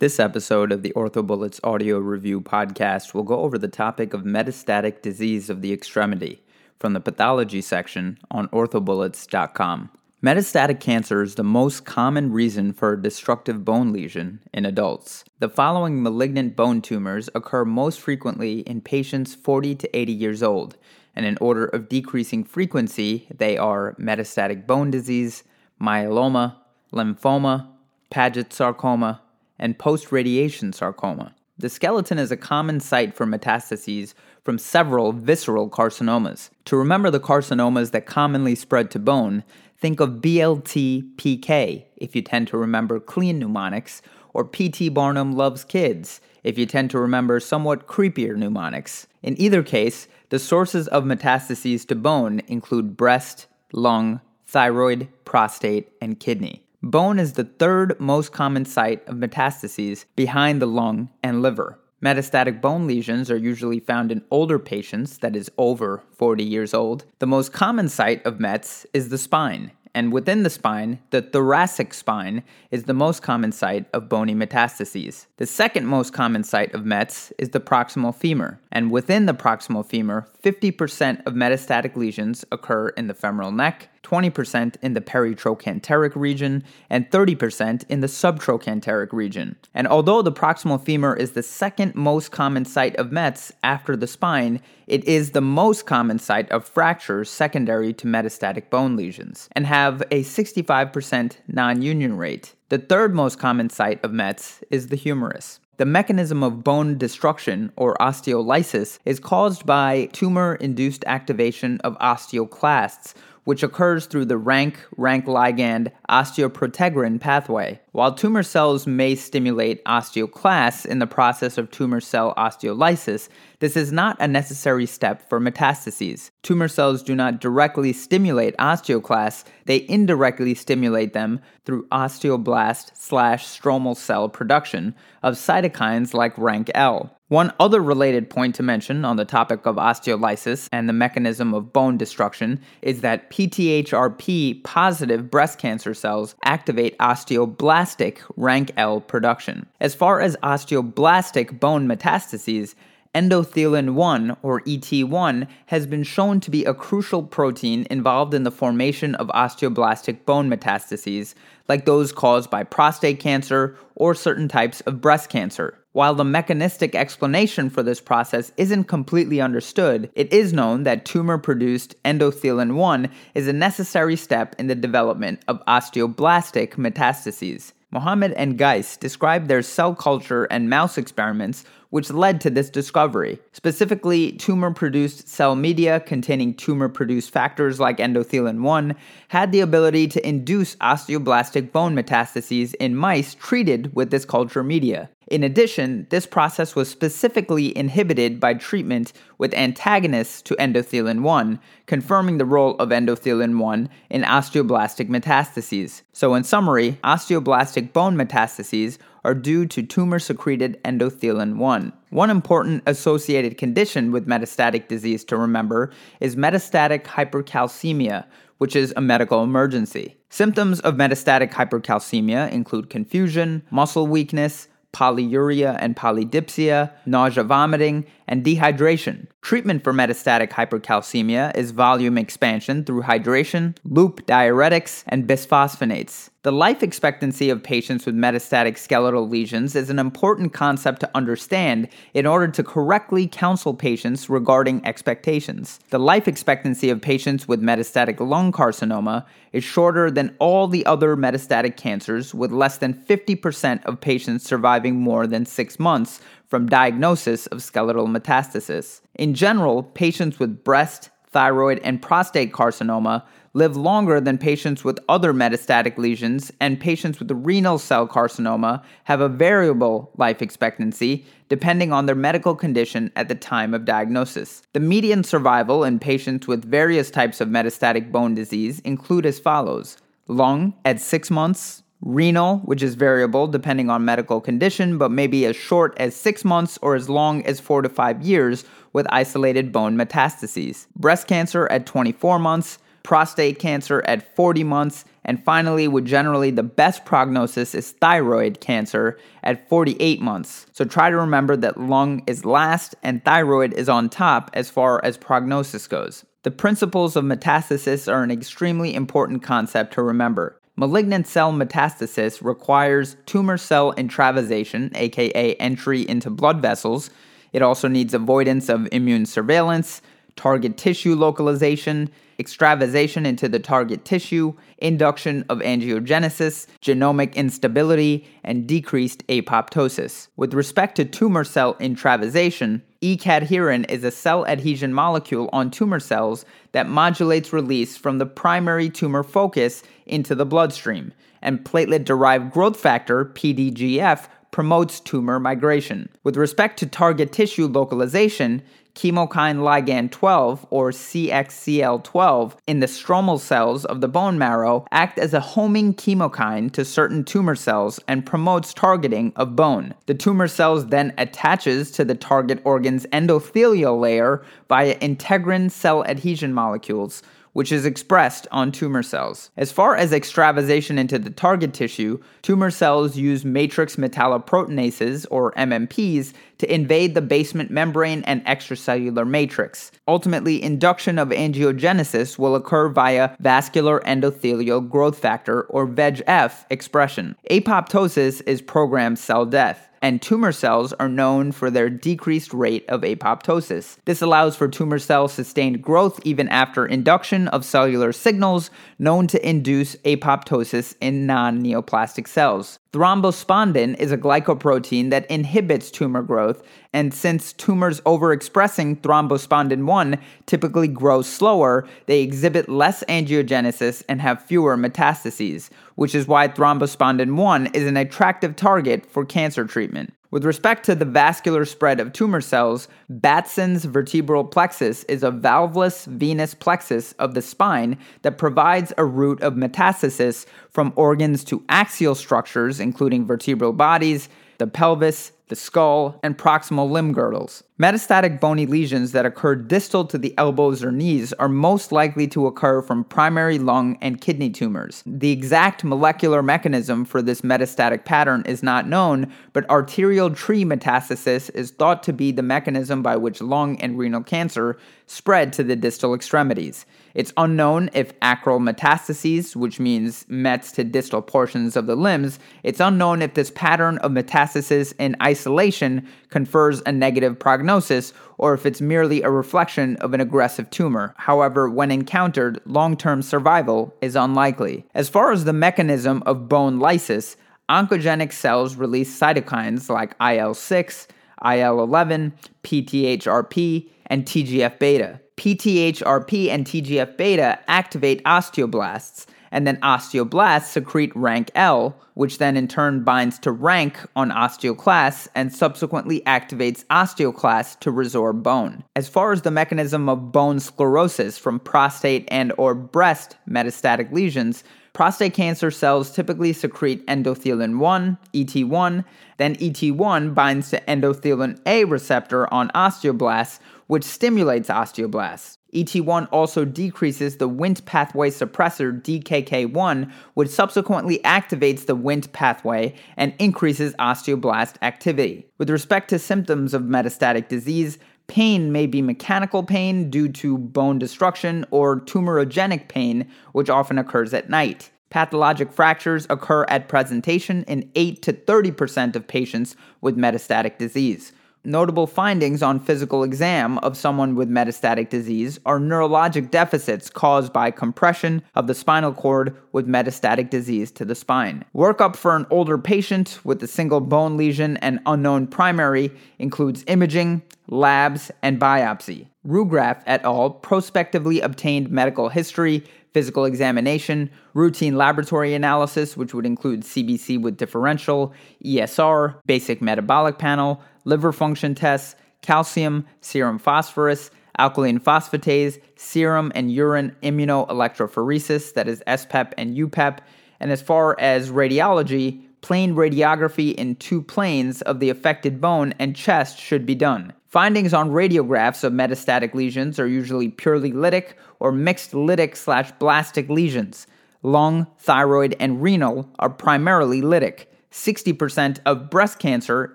This episode of the OrthoBullets audio review podcast will go over the topic of metastatic disease of the extremity from the pathology section on orthobullets.com. Metastatic cancer is the most common reason for a destructive bone lesion in adults. The following malignant bone tumors occur most frequently in patients 40 to 80 years old, and in order of decreasing frequency, they are metastatic bone disease, myeloma, lymphoma, Paget sarcoma, and post radiation sarcoma. The skeleton is a common site for metastases from several visceral carcinomas. To remember the carcinomas that commonly spread to bone, think of BLT PK if you tend to remember clean mnemonics, or PT Barnum loves kids if you tend to remember somewhat creepier mnemonics. In either case, the sources of metastases to bone include breast, lung, thyroid, prostate, and kidney. Bone is the third most common site of metastases behind the lung and liver. Metastatic bone lesions are usually found in older patients, that is, over 40 years old. The most common site of METs is the spine, and within the spine, the thoracic spine is the most common site of bony metastases. The second most common site of METs is the proximal femur, and within the proximal femur, 50% of metastatic lesions occur in the femoral neck, 20% in the peritrochanteric region, and 30% in the subtrochanteric region. And although the proximal femur is the second most common site of METs after the spine, it is the most common site of fractures secondary to metastatic bone lesions, and have a 65% non union rate. The third most common site of METs is the humerus. The mechanism of bone destruction, or osteolysis, is caused by tumor induced activation of osteoclasts, which occurs through the rank rank ligand osteoprotegerin pathway. While tumor cells may stimulate osteoclasts in the process of tumor cell osteolysis, this is not a necessary step for metastases. Tumor cells do not directly stimulate osteoclasts, they indirectly stimulate them through osteoblast slash stromal cell production of cytokines like rank L. One other related point to mention on the topic of osteolysis and the mechanism of bone destruction is that PTHRP positive breast cancer cells activate osteoblastic rank L production. As far as osteoblastic bone metastases, endothelin 1 or ET1 has been shown to be a crucial protein involved in the formation of osteoblastic bone metastases, like those caused by prostate cancer or certain types of breast cancer. While the mechanistic explanation for this process isn't completely understood, it is known that tumor produced endothelin 1 is a necessary step in the development of osteoblastic metastases. Mohammed and Guise described their cell culture and mouse experiments which led to this discovery. Specifically, tumor produced cell media containing tumor produced factors like endothelin 1 had the ability to induce osteoblastic bone metastases in mice treated with this culture media. In addition, this process was specifically inhibited by treatment with antagonists to endothelin 1, confirming the role of endothelin 1 in osteoblastic metastases. So, in summary, osteoblastic bone metastases are due to tumor secreted endothelin 1. One important associated condition with metastatic disease to remember is metastatic hypercalcemia, which is a medical emergency. Symptoms of metastatic hypercalcemia include confusion, muscle weakness, polyuria and polydipsia, nausea, vomiting, and dehydration. Treatment for metastatic hypercalcemia is volume expansion through hydration, loop diuretics, and bisphosphonates. The life expectancy of patients with metastatic skeletal lesions is an important concept to understand in order to correctly counsel patients regarding expectations. The life expectancy of patients with metastatic lung carcinoma is shorter than all the other metastatic cancers, with less than 50% of patients surviving more than six months from diagnosis of skeletal metastasis. In general, patients with breast, thyroid, and prostate carcinoma live longer than patients with other metastatic lesions, and patients with renal cell carcinoma have a variable life expectancy depending on their medical condition at the time of diagnosis. The median survival in patients with various types of metastatic bone disease include as follows lung at 6 months, renal, which is variable depending on medical condition, but may be as short as six months or as long as four to five years with isolated bone metastases. Breast cancer at 24 months, prostate cancer at 40 months, And finally, with generally the best prognosis is thyroid cancer at 48 months. So try to remember that lung is last and thyroid is on top as far as prognosis goes. The principles of metastasis are an extremely important concept to remember. Malignant cell metastasis requires tumor cell intravasation, aka entry into blood vessels. It also needs avoidance of immune surveillance, target tissue localization, extravasation into the target tissue, induction of angiogenesis, genomic instability, and decreased apoptosis. With respect to tumor cell intravasation, E-cadherin is a cell adhesion molecule on tumor cells that modulates release from the primary tumor focus into the bloodstream, and platelet derived growth factor, PDGF, promotes tumor migration. With respect to target tissue localization, chemokine ligand 12 or CXCL12 in the stromal cells of the bone marrow act as a homing chemokine to certain tumor cells and promotes targeting of bone. The tumor cells then attaches to the target organ's endothelial layer via integrin cell adhesion molecules which is expressed on tumor cells. As far as extravasation into the target tissue, tumor cells use matrix metalloproteinases, or MMPs, to invade the basement membrane and extracellular matrix. Ultimately, induction of angiogenesis will occur via vascular endothelial growth factor, or VEGF, expression. Apoptosis is programmed cell death and tumor cells are known for their decreased rate of apoptosis. This allows for tumor cell sustained growth even after induction of cellular signals known to induce apoptosis in non neoplastic cells. Thrombospondin is a glycoprotein that inhibits tumor growth, and since tumors overexpressing thrombospondin 1 typically grow slower, they exhibit less angiogenesis and have fewer metastases, which is why thrombospondin 1 is an attractive target for cancer treatment. With respect to the vascular spread of tumor cells, Batson's vertebral plexus is a valveless venous plexus of the spine that provides a route of metastasis from organs to axial structures, including vertebral bodies, the pelvis, the skull, and proximal limb girdles. Metastatic bony lesions that occur distal to the elbows or knees are most likely to occur from primary lung and kidney tumors. The exact molecular mechanism for this metastatic pattern is not known, but arterial tree metastasis is thought to be the mechanism by which lung and renal cancer spread to the distal extremities. It's unknown if acral metastases, which means mets to distal portions of the limbs, it's unknown if this pattern of metastasis in isolation confers a negative prognosis or if it's merely a reflection of an aggressive tumor. However, when encountered, long term survival is unlikely. As far as the mechanism of bone lysis, oncogenic cells release cytokines like IL 6, IL 11, PTHRP, and TGF beta. PTHRP and TGF beta activate osteoblasts, and then osteoblasts secrete rank L, which then in turn binds to rank on osteoclasts and subsequently activates osteoclasts to resorb bone. As far as the mechanism of bone sclerosis from prostate and or breast metastatic lesions, prostate cancer cells typically secrete endothelin 1, ET1, then ET1 binds to endothelin A receptor on osteoblasts, which stimulates osteoblasts. ET1 also decreases the Wnt pathway suppressor DKK1, which subsequently activates the Wnt pathway and increases osteoblast activity. With respect to symptoms of metastatic disease, pain may be mechanical pain due to bone destruction or tumorigenic pain, which often occurs at night. Pathologic fractures occur at presentation in 8 to 30% of patients with metastatic disease. Notable findings on physical exam of someone with metastatic disease are neurologic deficits caused by compression of the spinal cord with metastatic disease to the spine. Workup for an older patient with a single bone lesion and unknown primary includes imaging, labs, and biopsy. Rougraff et al. prospectively obtained medical history, physical examination, routine laboratory analysis, which would include CBC with differential, ESR, basic metabolic panel, liver function tests, calcium, serum phosphorus, alkaline phosphatase, serum and urine immunoelectrophoresis, that is SPEP and UPEP, and as far as radiology, plain radiography in two planes of the affected bone and chest should be done. Findings on radiographs of metastatic lesions are usually purely lytic or mixed lytic slash blastic lesions. Lung, thyroid, and renal are primarily lytic. 60% of breast cancer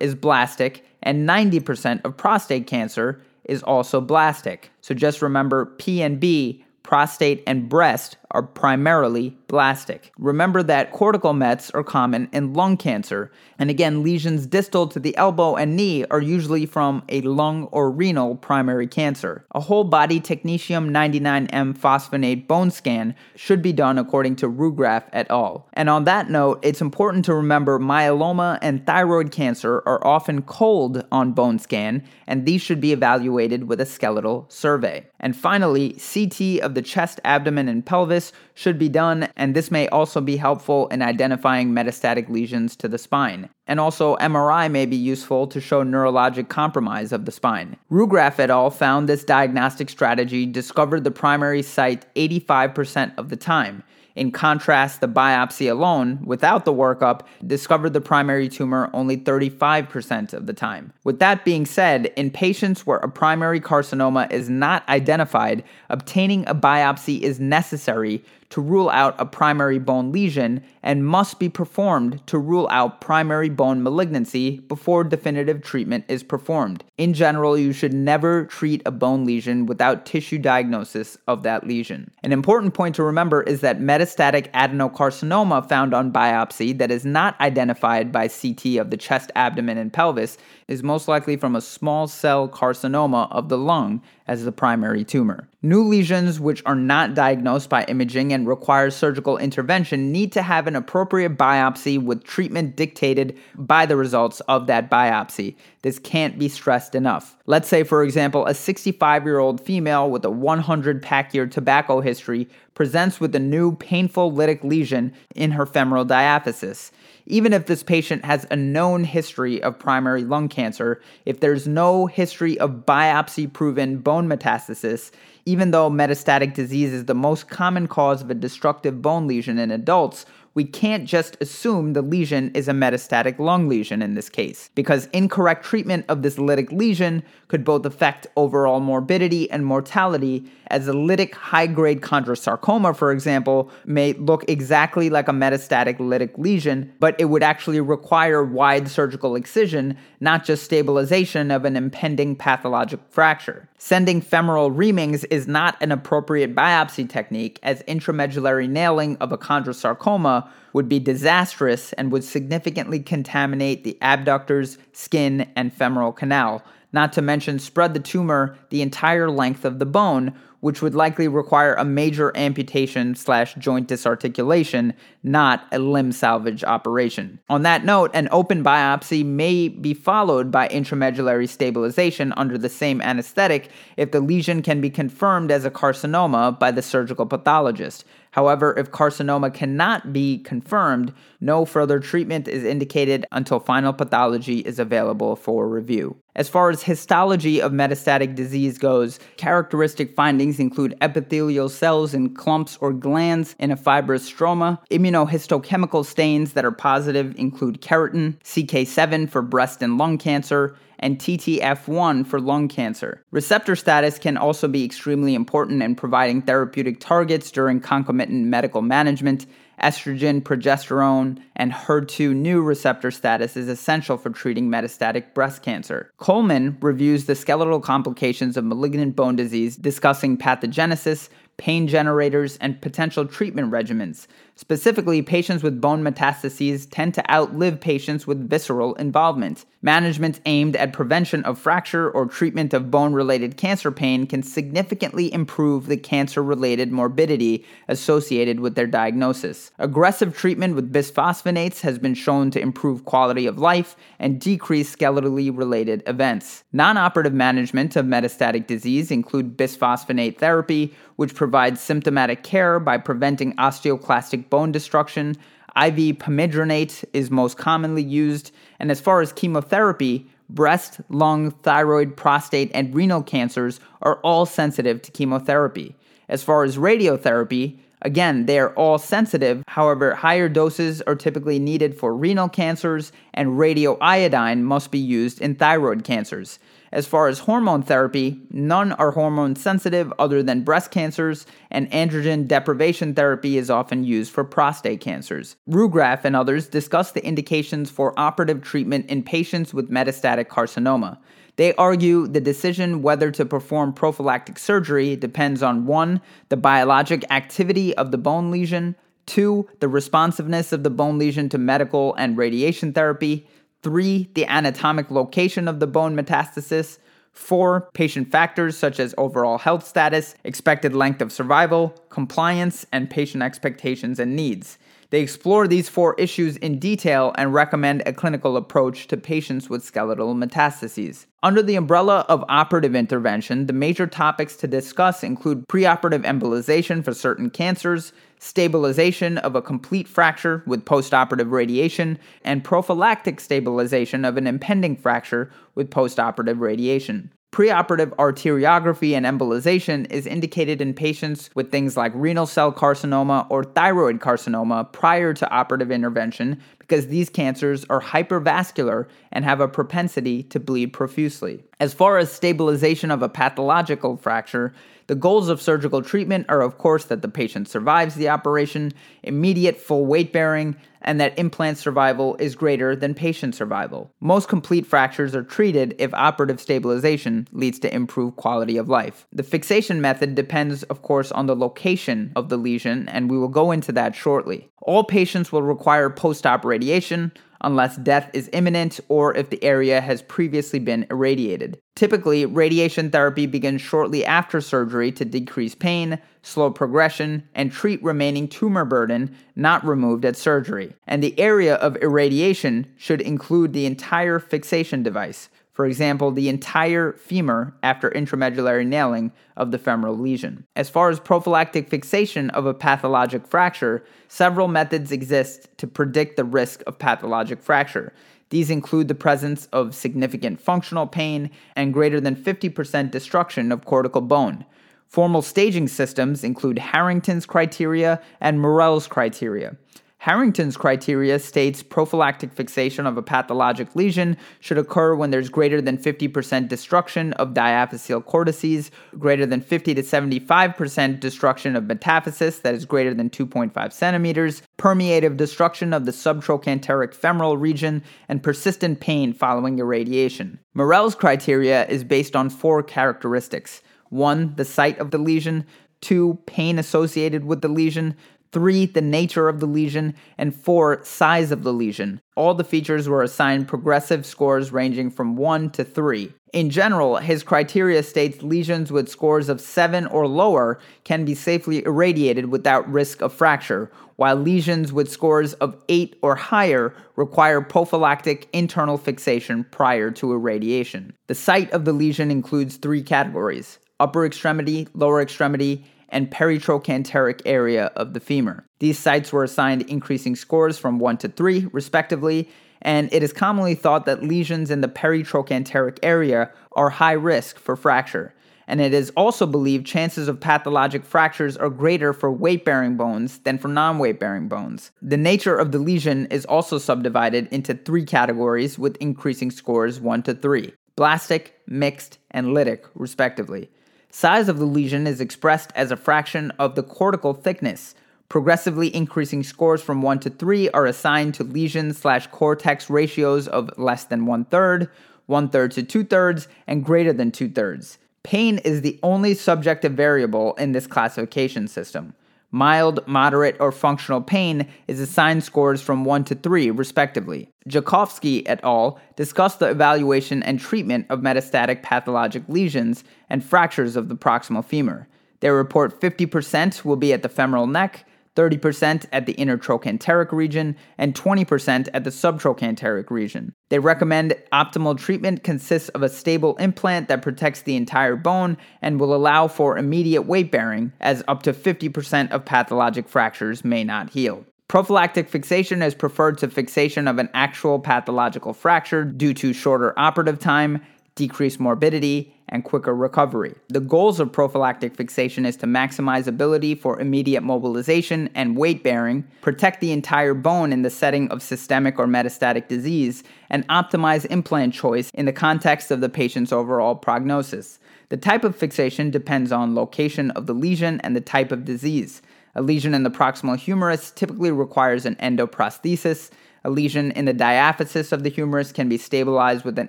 is blastic, and 90% of prostate cancer is also blastic. So just remember P and B, prostate and breast, are primarily blastic. Remember that cortical mets are common in lung cancer, and again, lesions distal to the elbow and knee are usually from a lung or renal primary cancer. A whole body technetium 99M phosphonate bone scan should be done according to Rougraff et al. And on that note, it's important to remember myeloma and thyroid cancer are often cold on bone scan, and these should be evaluated with a skeletal survey. And finally, CT of the chest, abdomen, and pelvis should be done, and this may also be helpful in identifying metastatic lesions to the spine. And also, MRI may be useful to show neurologic compromise of the spine. Rougraff et al. found this diagnostic strategy discovered the primary site 85% of the time. In contrast, the biopsy alone, without the workup, discovered the primary tumor only 35% of the time. With that being said, in patients where a primary carcinoma is not identified, obtaining a biopsy is necessary to rule out a primary bone lesion and must be performed to rule out primary bone malignancy before definitive treatment is performed. In general, you should never treat a bone lesion without tissue diagnosis of that lesion. An important point to remember is that metastatic adenocarcinoma found on biopsy that is not identified by CT of the chest, abdomen, and pelvis is most likely from a small cell carcinoma of the lung as the primary tumor. New lesions which are not diagnosed by imaging and require surgical intervention need to have an appropriate biopsy with treatment dictated by the results of that biopsy. This can't be stressed enough. Let's say, for example, a 65 year old female with a 100 pack year tobacco history presents with a new painful lytic lesion in her femoral diaphysis even if this patient has a known history of primary lung cancer, if there's no history of biopsy proven bone metastasis, even though metastatic disease is the most common cause of a destructive bone lesion in adults, we can't just assume the lesion is a metastatic lung lesion in this case, because incorrect treatment of this lytic lesion could both affect overall morbidity and mortality, as a lytic high grade chondrosarcoma, for example, may look exactly like a metastatic lytic lesion, but it would actually require wide surgical excision, not just stabilization of an impending pathologic fracture. Sending femoral reamings is not an appropriate biopsy technique, as intramedullary nailing of a chondrosarcoma would be disastrous and would significantly contaminate the abductors, skin, and femoral canal, not to mention spread the tumor the entire length of the bone, which would likely require a major amputation slash joint disarticulation, not a limb salvage operation. On that note, an open biopsy may be followed by intramedullary stabilization under the same anesthetic if the lesion can be confirmed as a carcinoma by the surgical pathologist. However, if carcinoma cannot be confirmed, no further treatment is indicated until final pathology is available for review. As far as histology of metastatic disease goes, characteristic findings include epithelial cells in clumps or glands in a fibrous stroma. Immunohistochemical stains that are positive include keratin, CK7 for breast and lung cancer, and TTF1 for lung cancer. Receptor status can also be extremely important in providing therapeutic targets during concomitant medical management. Estrogen, progesterone, and HER2 neu receptor status is essential for treating metastatic breast cancer. Coleman reviews the skeletal complications of malignant bone disease, discussing pathogenesis, pain generators, and potential treatment regimens. Specifically, patients with bone metastases tend to outlive patients with visceral involvement. Management aimed at prevention of fracture or treatment of bone related cancer pain can significantly improve the cancer related morbidity associated with their diagnosis. Aggressive treatment with bisphosphonates has been shown to improve quality of life and decrease skeletally related events. Non operative management of metastatic disease include bisphosphonate therapy, which provides symptomatic care by preventing osteoclastic bone destruction. IV pamidronate is most commonly used. And as far as chemotherapy, breast, lung, thyroid, prostate, and renal cancers are all sensitive to chemotherapy. As far as radiotherapy, again, they are all sensitive. However, higher doses are typically needed for renal cancers, and radioiodine must be used in thyroid cancers. As far as hormone therapy, none are hormone sensitive other than breast cancers, and androgen deprivation therapy is often used for prostate cancers. Rougraff and others discuss the indications for operative treatment in patients with metastatic carcinoma. They argue the decision whether to perform prophylactic surgery depends on 1. the biologic activity of the bone lesion, 2. the responsiveness of the bone lesion to medical and radiation therapy, 3. the anatomic location of the bone metastasis, 4. patient factors such as overall health status, expected length of survival, compliance, and patient expectations and needs. They explore these four issues in detail and recommend a clinical approach to patients with skeletal metastases. Under the umbrella of operative intervention, the major topics to discuss include preoperative embolization for certain cancers, stabilization of a complete fracture with postoperative radiation, and prophylactic stabilization of an impending fracture with postoperative radiation. Preoperative arteriography and embolization is indicated in patients with things like renal cell carcinoma or thyroid carcinoma prior to operative intervention because these cancers are hypervascular and have a propensity to bleed profusely. As far as stabilization of a pathological fracture, the goals of surgical treatment are, of course, that the patient survives the operation, immediate full weight bearing, and that implant survival is greater than patient survival. Most complete fractures are treated if operative stabilization leads to improved quality of life. The fixation method depends, of course, on the location of the lesion, and we will go into that shortly. All patients will require post op radiation, unless death is imminent or if the area has previously been irradiated. Typically, radiation therapy begins shortly after surgery to decrease pain, slow progression, and treat remaining tumor burden not removed at surgery. And the area of irradiation should include the entire fixation device, for example, the entire femur after intramedullary nailing of the femoral lesion. As far as prophylactic fixation of a pathologic fracture, several methods exist to predict the risk of pathologic fracture. These include the presence of significant functional pain and greater than 50% destruction of cortical bone. Formal staging systems include Harrington's criteria and Mirels' criteria. Harrington's criteria states prophylactic fixation of a pathologic lesion should occur when there's greater than 50% destruction of diaphyseal cortices, greater than 50 to 75% destruction of metaphysis that is greater than 2.5 centimeters, permeative destruction of the subtrochanteric femoral region, and persistent pain following irradiation. Mirels' criteria is based on four characteristics. One, the site of the lesion. Two, pain associated with the lesion three, the nature of the lesion, and four, size of the lesion. All the features were assigned progressive scores ranging from 1 to 3. In general, his criteria states lesions with scores of 7 or lower can be safely irradiated without risk of fracture, while lesions with scores of 8 or higher require prophylactic internal fixation prior to irradiation. The site of the lesion includes three categories upper extremity, lower extremity, and peritrochanteric area of the femur. These sites were assigned increasing scores from 1 to 3, respectively, and it is commonly thought that lesions in the peritrochanteric area are high risk for fracture. And it is also believed chances of pathologic fractures are greater for weight bearing bones than for non weight bearing bones. The nature of the lesion is also subdivided into three categories with increasing scores 1 to 3 blastic, mixed, and lytic, respectively. Size of the lesion is expressed as a fraction of the cortical thickness. Progressively increasing scores from 1 to 3 are assigned to lesion slash cortex ratios of less than one third, one third to two thirds, and greater than two thirds. Pain is the only subjective variable in this classification system. Mild, moderate, or functional pain is assigned scores from 1 to 3, respectively. Jacofsky et al. discussed the evaluation and treatment of metastatic pathologic lesions and fractures of the proximal femur. They report 50% will be at the femoral neck, 30% at the intertrochanteric region, and 20% at the subtrochanteric region. They recommend optimal treatment consists of a stable implant that protects the entire bone and will allow for immediate weight bearing, as up to 50% of pathologic fractures may not heal. Prophylactic fixation is preferred to fixation of an actual pathological fracture due to shorter operative time, decreased morbidity, and quicker recovery. The goals of prophylactic fixation is to maximize ability for immediate mobilization and weight bearing, protect the entire bone in the setting of systemic or metastatic disease, and optimize implant choice in the context of the patient's overall prognosis. The type of fixation depends on location of the lesion and the type of disease. A lesion in the proximal humerus typically requires an endoprosthesis. A lesion in the diaphysis of the humerus can be stabilized with an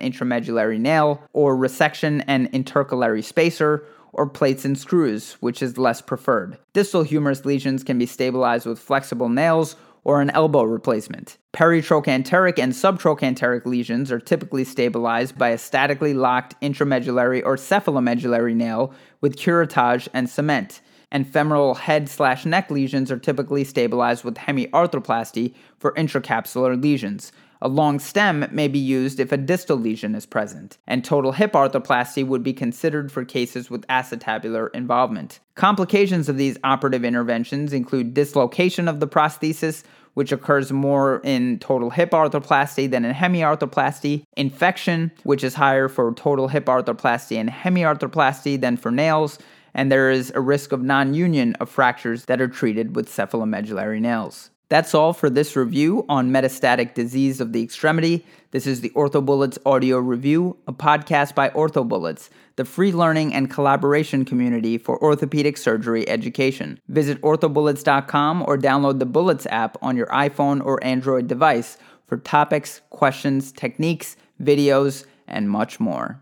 intramedullary nail, or resection and intercalary spacer, or plates and screws, which is less preferred. Distal humerus lesions can be stabilized with flexible nails or an elbow replacement. Peritrochanteric and subtrochanteric lesions are typically stabilized by a statically locked intramedullary or cephalomedullary nail with curettage and cement and femoral head slash neck lesions are typically stabilized with hemiarthroplasty for intracapsular lesions. A long stem may be used if a distal lesion is present, and total hip arthroplasty would be considered for cases with acetabular involvement. Complications of these operative interventions include dislocation of the prosthesis, which occurs more in total hip arthroplasty than in hemiarthroplasty, infection, which is higher for total hip arthroplasty and hemiarthroplasty than for nails, and there is a risk of non union of fractures that are treated with cephalomedullary nails. That's all for this review on metastatic disease of the extremity. This is the OrthoBullets audio review, a podcast by OrthoBullets, the free learning and collaboration community for orthopedic surgery education. Visit orthobullets.com or download the Bullets app on your iPhone or Android device for topics, questions, techniques, videos, and much more.